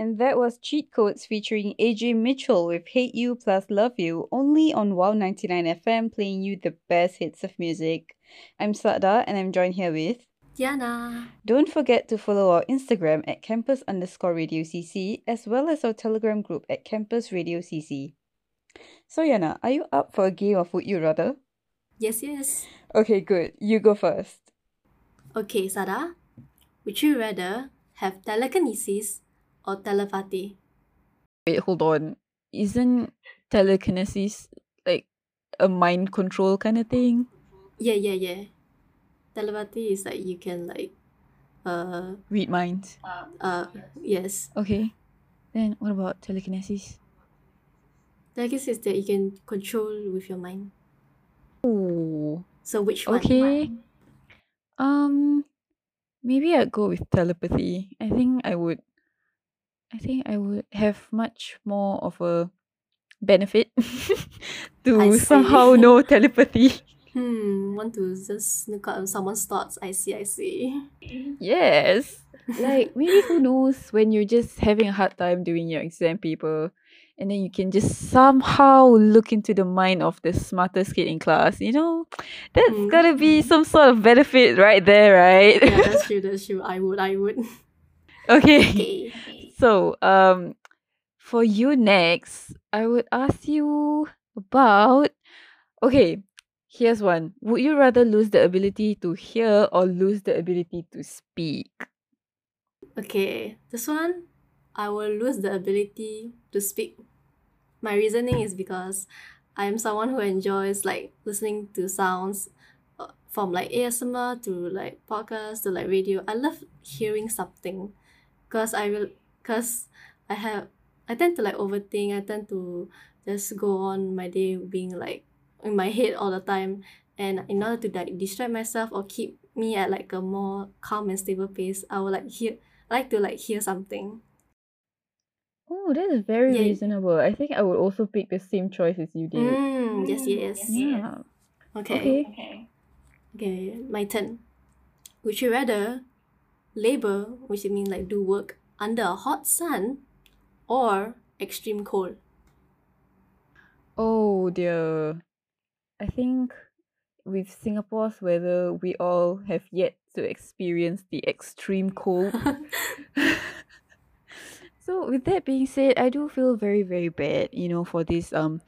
And that was Cheat Codes featuring AJ Mitchell with Hate You Plus Love You, only on Wow 99 FM, playing you the best hits of music. I'm Sada, and I'm joined here with Diana. Don't forget to follow our Instagram at campus underscore radio CC, as well as our Telegram group at campus radio CC. So, Yana, are you up for a game of Would You Rather? Yes, yes. Okay, good. You go first. Okay, Sada. Would you rather have telekinesis or telepathy? Wait, hold on. Isn't telekinesis like a mind control kind of thing? Yeah, yeah, yeah. Telepathy is like you can like uh Read minds. uh yes. Okay. Then what about telekinesis? Telekinesis is that you can control with your mind. Oh, So which one? okay. Um, maybe I'd go with telepathy. I think I would. I think I would have much more of a benefit to somehow know telepathy. Hmm, want to just sneak out on someone's thoughts. I see, I see. Yes. Like maybe who knows when you're just having a hard time doing your exam paper and then you can just somehow look into the mind of the smartest kid in class, you know? That's Mm. gotta be some sort of benefit right there, right? yeah, that's true, that's true. I would, I would. okay. Okay. So, um for you next, I would ask you about okay, here's one. Would you rather lose the ability to hear or lose the ability to speak? Okay, this one, I will lose the ability to speak. My reasoning is because I am someone who enjoys like listening to sounds uh, from like ASMR to like podcast to like radio. I love hearing something because I will because I have I tend to like overthink. I tend to just go on my day being like in my head all the time. And in order to like distract myself or keep me at like a more calm and stable pace, I would like hear I like to like hear something. Oh, that is very Yeah. reasonable. I think I would also pick the same choice as you did. Mm, yes, yes. Yeah. Okay. Okay. Okay, Okay, my turn. Would you rather labor, which it means like do work under a hot sun, or extreme cold? Oh dear. I think with Singapore's weather, we all have yet to experience the extreme cold. so with that being said, I do feel very, very bad, you know, for these um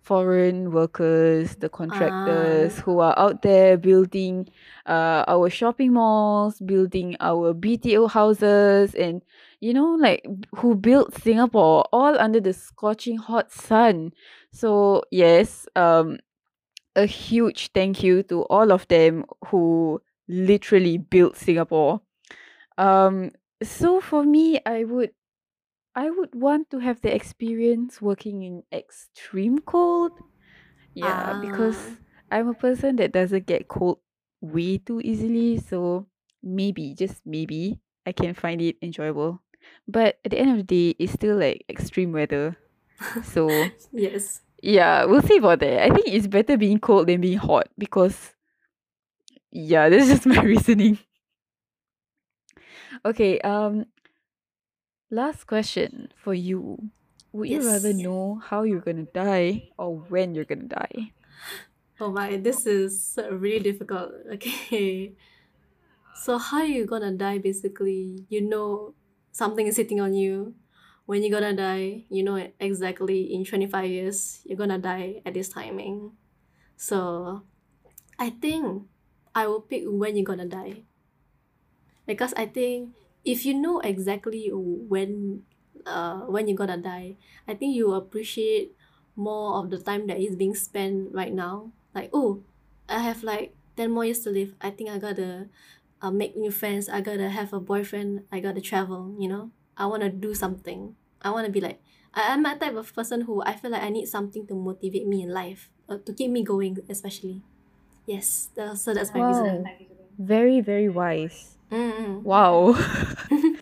foreign workers, the contractors Ah. who are out there building uh our shopping malls, building our BTO houses and you know like who built Singapore all under the scorching hot sun. So yes, um a huge thank you to all of them who literally built Singapore. Um so for me I would I would want to have the experience working in extreme cold. Yeah, because Ah. I'm a person that doesn't get cold way too easily, so maybe, just maybe, I can find it enjoyable. But at the end of the day, it's still like extreme weather. So yes. yeah, we'll see about that. I think it's better being cold than being hot because yeah, that's just my reasoning. Okay, um last question for you. Would you rather know how you're gonna die or when you're gonna die? Oh my, this is really difficult. Okay. So how you gonna die basically? You know something is sitting on you. When you're gonna die, you know exactly in 25 years you're gonna die at this timing. So I think I will pick when you're gonna die. Because I think if you know exactly when uh when you're gonna die, I think you appreciate more of the time that is being spent right now. Like, oh, I have like 10 more years to live. I think I gotta uh, make new friends. I gotta have a boyfriend. I gotta travel, you know? I wanna do something. I wanna be like, I, I'm that type of person who I feel like I need something to motivate me in life, uh, to keep me going, especially. Yes, that, so that's my reason. Wow. Very, very wise. Mm-mm. Wow.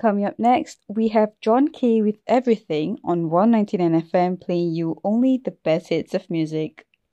Coming up next, we have John Kay with Everything on 199 FM playing you only the best hits of music.